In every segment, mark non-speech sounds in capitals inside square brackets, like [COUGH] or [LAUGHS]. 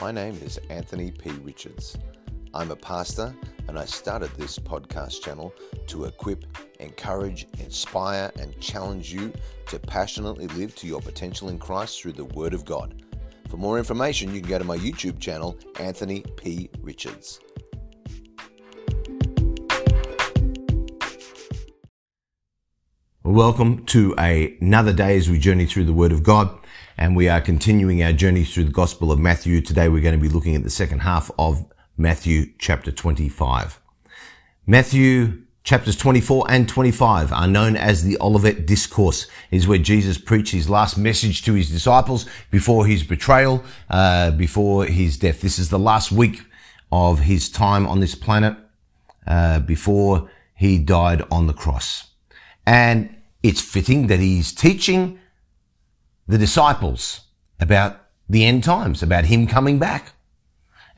My name is Anthony P. Richards. I'm a pastor and I started this podcast channel to equip, encourage, inspire, and challenge you to passionately live to your potential in Christ through the Word of God. For more information, you can go to my YouTube channel, Anthony P. Richards. Welcome to another day as we journey through the Word of God. And we are continuing our journey through the Gospel of Matthew. Today we're going to be looking at the second half of Matthew chapter 25. Matthew chapters 24 and 25 are known as the Olivet Discourse. Is where Jesus preached his last message to his disciples before his betrayal, uh, before his death. This is the last week of his time on this planet uh, before he died on the cross. And it's fitting that he's teaching the disciples about the end times, about him coming back.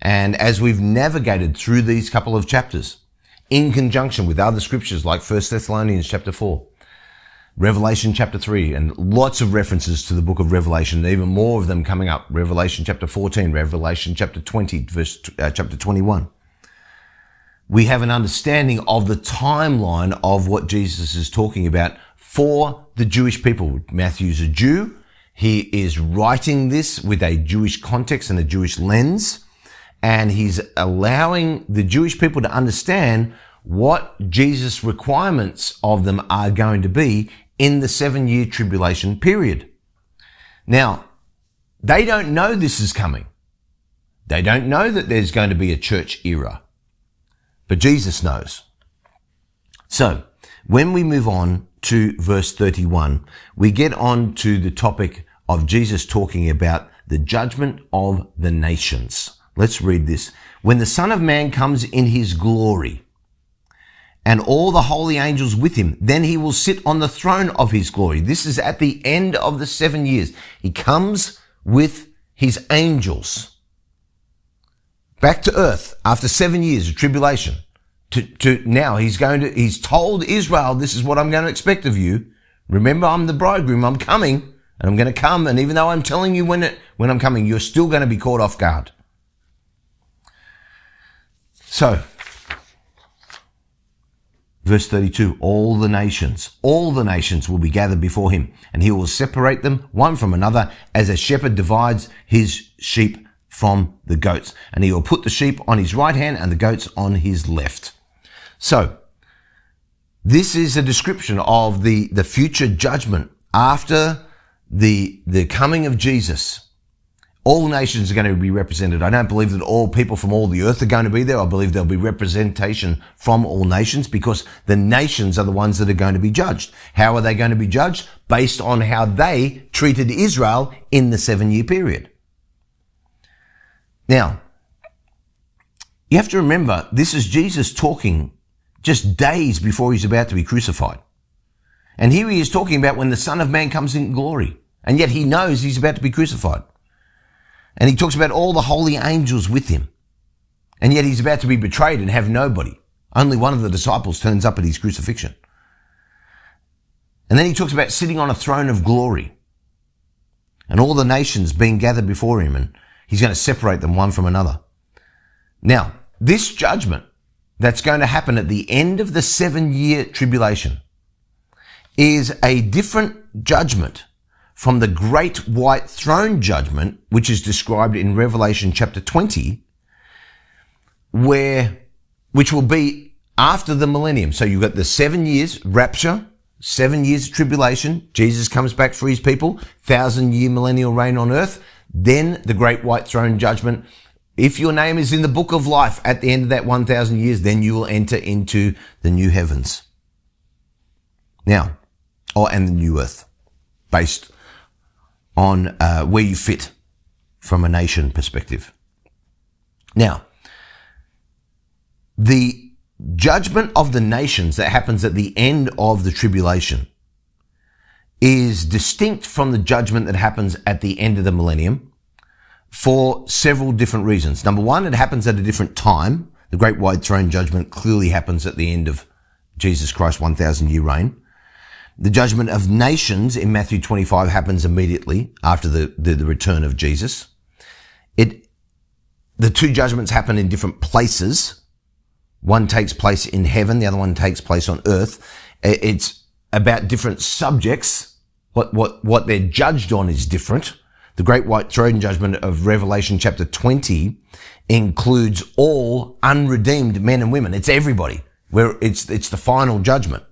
And as we've navigated through these couple of chapters, in conjunction with other scriptures like 1 Thessalonians chapter 4, Revelation chapter 3, and lots of references to the book of Revelation, even more of them coming up. Revelation chapter 14, Revelation chapter 20, verse, uh, chapter 21. We have an understanding of the timeline of what Jesus is talking about for the Jewish people. Matthew's a Jew. He is writing this with a Jewish context and a Jewish lens, and he's allowing the Jewish people to understand what Jesus' requirements of them are going to be in the seven year tribulation period. Now, they don't know this is coming. They don't know that there's going to be a church era, but Jesus knows. So, when we move on to verse 31, we get on to the topic of Jesus talking about the judgment of the nations. Let's read this. When the Son of Man comes in his glory and all the holy angels with him, then he will sit on the throne of his glory. This is at the end of the seven years. He comes with his angels back to earth after seven years of tribulation to, to now he's going to, he's told Israel, this is what I'm going to expect of you. Remember, I'm the bridegroom. I'm coming and I'm going to come. And even though I'm telling you when it, when I'm coming, you're still going to be caught off guard. So, verse 32, all the nations, all the nations will be gathered before him and he will separate them one from another as a shepherd divides his sheep from the goats. And he will put the sheep on his right hand and the goats on his left. So, this is a description of the, the future judgment after the, the coming of Jesus. All nations are going to be represented. I don't believe that all people from all the earth are going to be there. I believe there'll be representation from all nations because the nations are the ones that are going to be judged. How are they going to be judged? Based on how they treated Israel in the seven year period. Now, you have to remember, this is Jesus talking just days before he's about to be crucified. And here he is talking about when the Son of Man comes in glory. And yet he knows he's about to be crucified. And he talks about all the holy angels with him. And yet he's about to be betrayed and have nobody. Only one of the disciples turns up at his crucifixion. And then he talks about sitting on a throne of glory and all the nations being gathered before him and he's going to separate them one from another. Now, this judgment that's going to happen at the end of the seven year tribulation is a different judgment from the great white throne judgment, which is described in Revelation chapter 20, where, which will be after the millennium. So you've got the seven years rapture, seven years of tribulation. Jesus comes back for his people, thousand year millennial reign on earth. Then the great white throne judgment if your name is in the book of life at the end of that 1000 years, then you will enter into the new heavens. Now, or and the new earth, based on uh, where you fit from a nation perspective. Now, the judgment of the nations that happens at the end of the tribulation is distinct from the judgment that happens at the end of the millennium for several different reasons. Number one, it happens at a different time. The great white throne judgment clearly happens at the end of Jesus Christ's 1000 year reign. The judgment of nations in Matthew 25 happens immediately after the, the, the return of Jesus. It the two judgments happen in different places. One takes place in heaven, the other one takes place on earth. It's about different subjects. What, what, what they're judged on is different. The great white throne judgment of Revelation chapter 20 includes all unredeemed men and women. It's everybody. Where it's, it's the final judgment.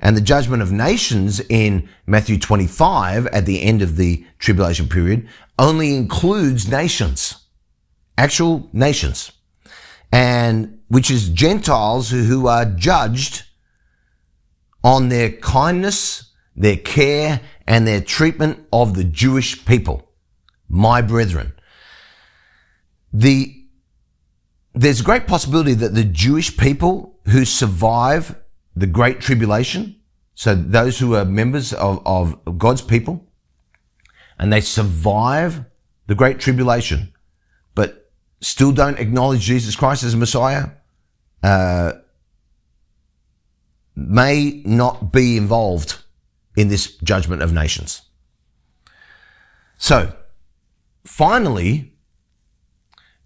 And the judgment of nations in Matthew 25 at the end of the tribulation period only includes nations, actual nations, and which is Gentiles who, are judged on their kindness, their care, and their treatment of the Jewish people, my brethren. The, there's a great possibility that the Jewish people who survive the Great Tribulation, so those who are members of, of God's people, and they survive the Great Tribulation, but still don't acknowledge Jesus Christ as Messiah, uh, may not be involved in this judgment of nations. So, finally,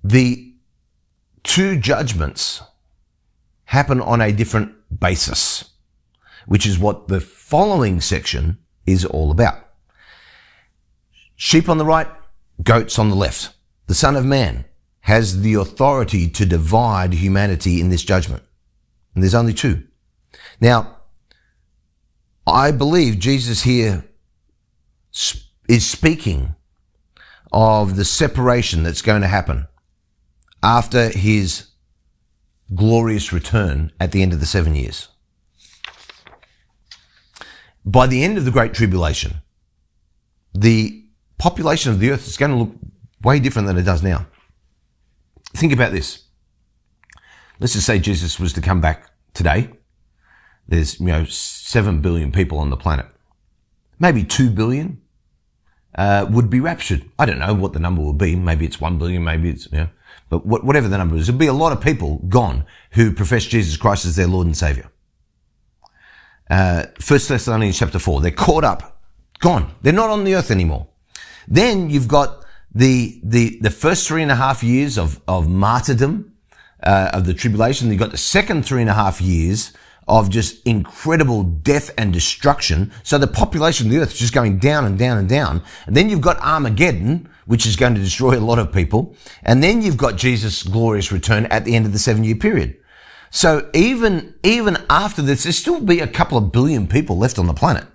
the two judgments happen on a different basis, which is what the following section is all about. Sheep on the right, goats on the left. The Son of Man has the authority to divide humanity in this judgment. And there's only two. Now, I believe Jesus here is speaking of the separation that's going to happen after his glorious return at the end of the seven years. By the end of the Great Tribulation, the population of the earth is going to look way different than it does now. Think about this. Let's just say Jesus was to come back today. There's, you know, 7 billion people on the planet. Maybe 2 billion uh, would be raptured. I don't know what the number will be. Maybe it's 1 billion, maybe it's, you know, but whatever the number is, there'll be a lot of people gone who profess Jesus Christ as their Lord and Savior. Uh, First Thessalonians chapter 4, they're caught up, gone. They're not on the earth anymore. Then you've got the, the, the first three and a half years of, of martyrdom, uh, of the tribulation. You've got the second three and a half years of just incredible death and destruction. So the population of the earth is just going down and down and down. And then you've got Armageddon, which is going to destroy a lot of people. And then you've got Jesus' glorious return at the end of the seven year period. So even, even after this, there'll still be a couple of billion people left on the planet.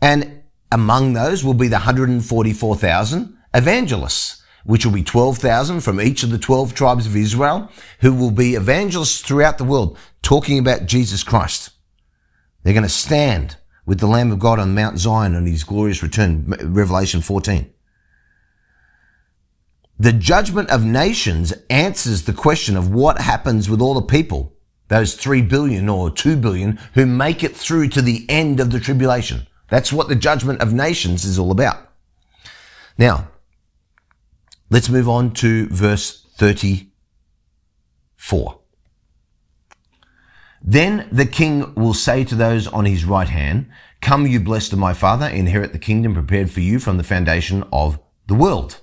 And among those will be the 144,000 evangelists which will be 12,000 from each of the 12 tribes of Israel, who will be evangelists throughout the world talking about Jesus Christ. They're going to stand with the Lamb of God on Mount Zion on his glorious return, Revelation 14. The judgment of nations answers the question of what happens with all the people, those 3 billion or 2 billion who make it through to the end of the tribulation. That's what the judgment of nations is all about. Now, Let's move on to verse 34. Then the king will say to those on his right hand, Come, you blessed of my father, inherit the kingdom prepared for you from the foundation of the world.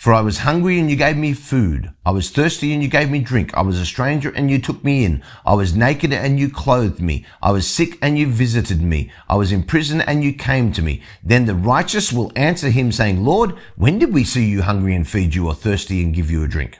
For I was hungry and you gave me food. I was thirsty and you gave me drink. I was a stranger and you took me in. I was naked and you clothed me. I was sick and you visited me. I was in prison and you came to me. Then the righteous will answer him saying, Lord, when did we see you hungry and feed you or thirsty and give you a drink?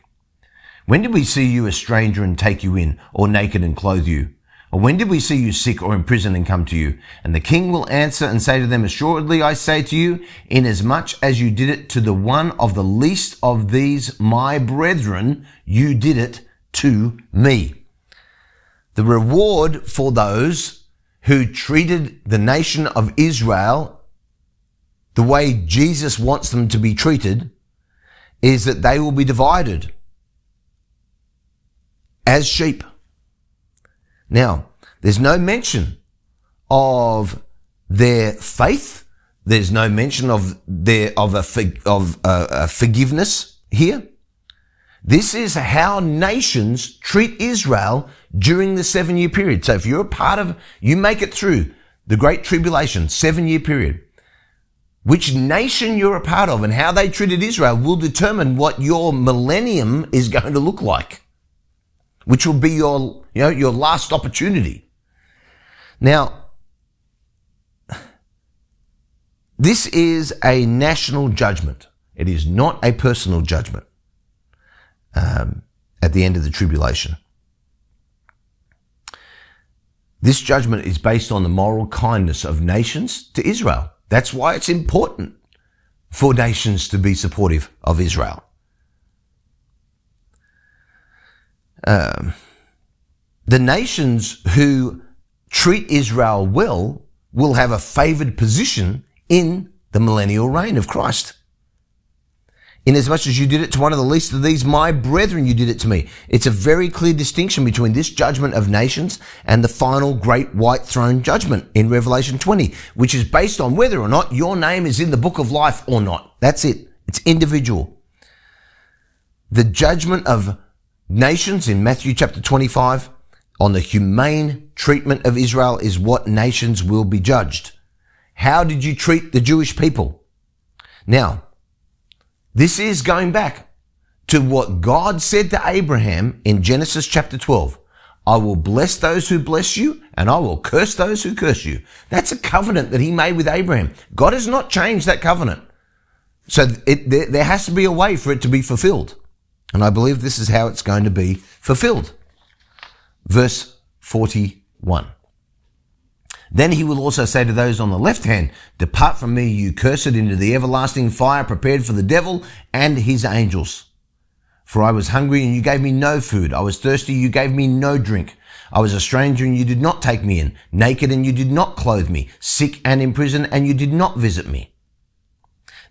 When did we see you a stranger and take you in or naked and clothe you? When did we see you sick or in prison and come to you? And the king will answer and say to them, Assuredly I say to you, inasmuch as you did it to the one of the least of these my brethren, you did it to me. The reward for those who treated the nation of Israel the way Jesus wants them to be treated is that they will be divided as sheep. Now, there's no mention of their faith. There's no mention of their of a of a, a forgiveness here. This is how nations treat Israel during the seven year period. So if you're a part of, you make it through the great tribulation, seven year period. which nation you're a part of and how they treated Israel will determine what your millennium is going to look like, which will be your, you know, your last opportunity. Now, this is a national judgment. It is not a personal judgment um, at the end of the tribulation. This judgment is based on the moral kindness of nations to Israel. That's why it's important for nations to be supportive of Israel. Um, the nations who treat Israel well will have a favored position in the millennial reign of Christ. Inasmuch as you did it to one of the least of these, my brethren, you did it to me. It's a very clear distinction between this judgment of nations and the final great white throne judgment in Revelation 20, which is based on whether or not your name is in the book of life or not. That's it. It's individual. The judgment of nations in Matthew chapter 25 on the humane treatment of Israel is what nations will be judged. How did you treat the Jewish people? Now, this is going back to what God said to Abraham in Genesis chapter 12. I will bless those who bless you and I will curse those who curse you. That's a covenant that he made with Abraham. God has not changed that covenant. So it, there, there has to be a way for it to be fulfilled. And I believe this is how it's going to be fulfilled. Verse 41. Then he will also say to those on the left hand, Depart from me, you cursed, into the everlasting fire prepared for the devil and his angels. For I was hungry and you gave me no food. I was thirsty, you gave me no drink. I was a stranger and you did not take me in, naked and you did not clothe me, sick and in prison and you did not visit me.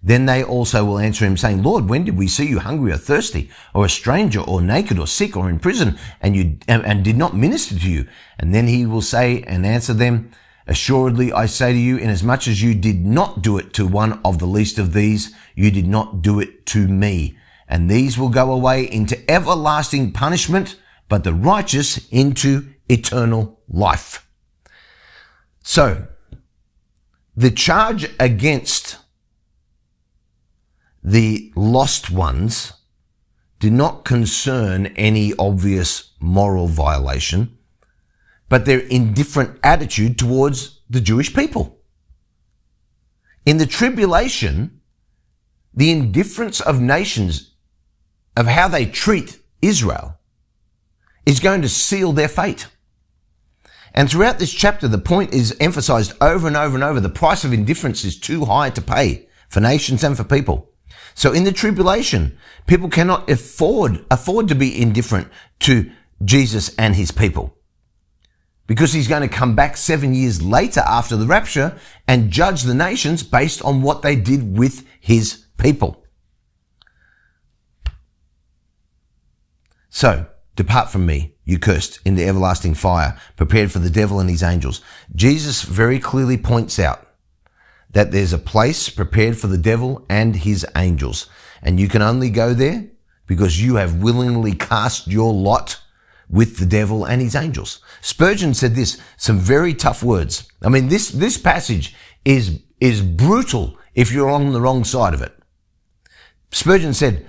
Then they also will answer him saying, Lord, when did we see you hungry or thirsty or a stranger or naked or sick or in prison and you, and, and did not minister to you? And then he will say and answer them, Assuredly, I say to you, inasmuch as you did not do it to one of the least of these, you did not do it to me. And these will go away into everlasting punishment, but the righteous into eternal life. So, the charge against the lost ones did not concern any obvious moral violation but their indifferent attitude towards the Jewish people. In the tribulation, the indifference of nations of how they treat Israel is going to seal their fate. And throughout this chapter, the point is emphasized over and over and over. The price of indifference is too high to pay for nations and for people. So in the tribulation, people cannot afford, afford to be indifferent to Jesus and his people because he's going to come back seven years later after the rapture and judge the nations based on what they did with his people. So, depart from me, you cursed, into everlasting fire, prepared for the devil and his angels. Jesus very clearly points out that there's a place prepared for the devil and his angels. And you can only go there because you have willingly cast your lot with the devil and his angels. Spurgeon said this, some very tough words. I mean, this, this passage is, is brutal if you're on the wrong side of it. Spurgeon said,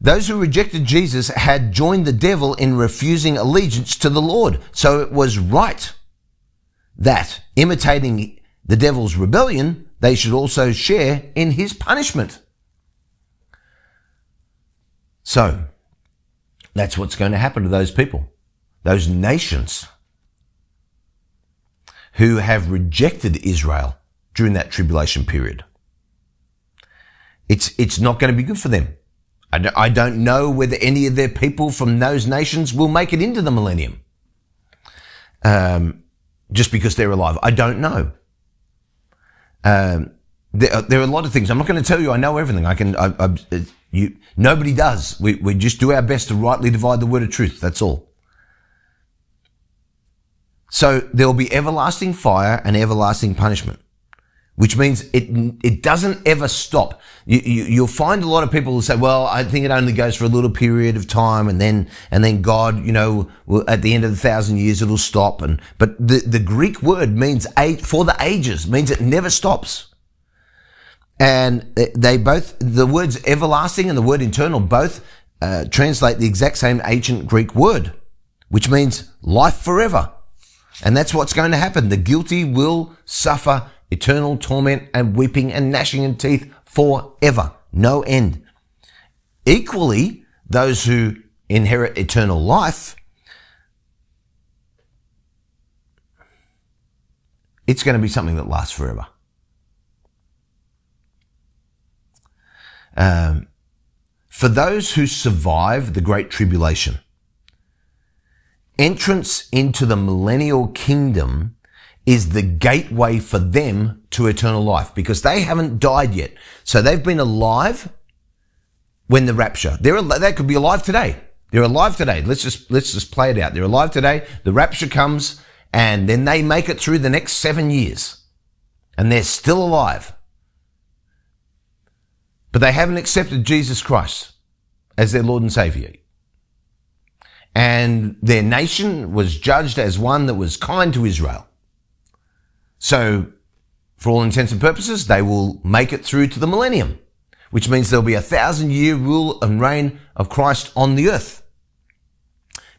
those who rejected Jesus had joined the devil in refusing allegiance to the Lord. So it was right that imitating the devil's rebellion, they should also share in his punishment. So, that's what's going to happen to those people, those nations who have rejected Israel during that tribulation period. It's, it's not going to be good for them. I don't know whether any of their people from those nations will make it into the millennium. Um, just because they're alive. I don't know. Um, there, there, are a lot of things. I'm not going to tell you I know everything. I can, I, I, you, nobody does. We, we just do our best to rightly divide the word of truth. That's all. So there will be everlasting fire and everlasting punishment, which means it, it doesn't ever stop. You, you, you'll find a lot of people who say, well, I think it only goes for a little period of time and then, and then God, you know, will, at the end of the thousand years, it'll stop. And, but the, the Greek word means eight, for the ages, means it never stops. And they both, the words everlasting and the word eternal both uh, translate the exact same ancient Greek word, which means life forever. And that's what's going to happen. The guilty will suffer eternal torment and weeping and gnashing of teeth forever. No end. Equally, those who inherit eternal life, it's going to be something that lasts forever. Um, for those who survive the Great Tribulation, entrance into the millennial kingdom is the gateway for them to eternal life because they haven't died yet. So they've been alive when the rapture. They're they could be alive today. They're alive today. Let's just let's just play it out. They're alive today. The rapture comes and then they make it through the next 7 years. And they're still alive. But they haven't accepted Jesus Christ as their Lord and Savior. And their nation was judged as one that was kind to Israel. So, for all intents and purposes, they will make it through to the millennium, which means there'll be a thousand year rule and reign of Christ on the earth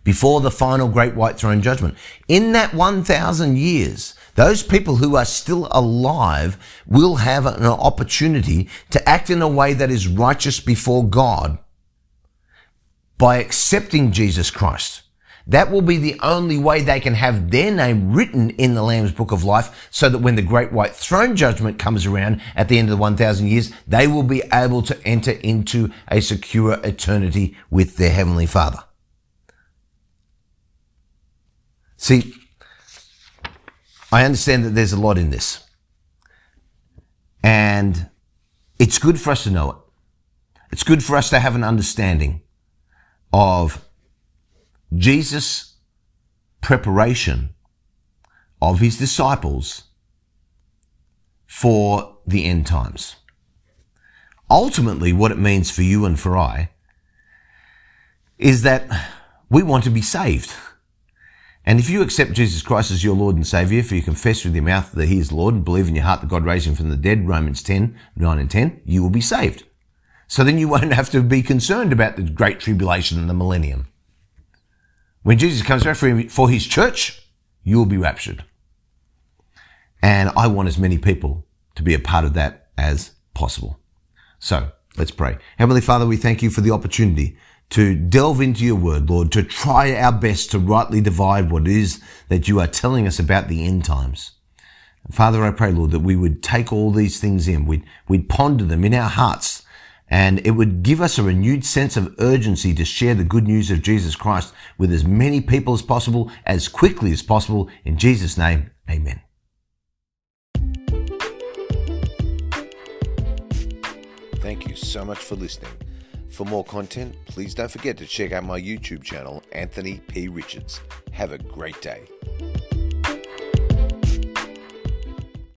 before the final great white throne judgment. In that 1000 years, those people who are still alive will have an opportunity to act in a way that is righteous before God by accepting Jesus Christ. That will be the only way they can have their name written in the Lamb's Book of Life so that when the great white throne judgment comes around at the end of the 1000 years, they will be able to enter into a secure eternity with their Heavenly Father. See, I understand that there's a lot in this. And it's good for us to know it. It's good for us to have an understanding of Jesus' preparation of his disciples for the end times. Ultimately, what it means for you and for I is that we want to be saved. And if you accept Jesus Christ as your Lord and Savior, if you confess with your mouth that He is Lord and believe in your heart that God raised Him from the dead, Romans 10, 9 and 10, you will be saved. So then you won't [LAUGHS] have to be concerned about the great tribulation and the millennium. When Jesus comes back for his church, you will be raptured. And I want as many people to be a part of that as possible. So let's pray. Heavenly Father, we thank you for the opportunity to delve into your word, Lord, to try our best to rightly divide what it is that you are telling us about the end times. Father, I pray, Lord, that we would take all these things in. We'd, we'd ponder them in our hearts and it would give us a renewed sense of urgency to share the good news of Jesus Christ with as many people as possible, as quickly as possible. In Jesus' name, amen. Thank you so much for listening. For more content, please don't forget to check out my YouTube channel, Anthony P. Richards. Have a great day.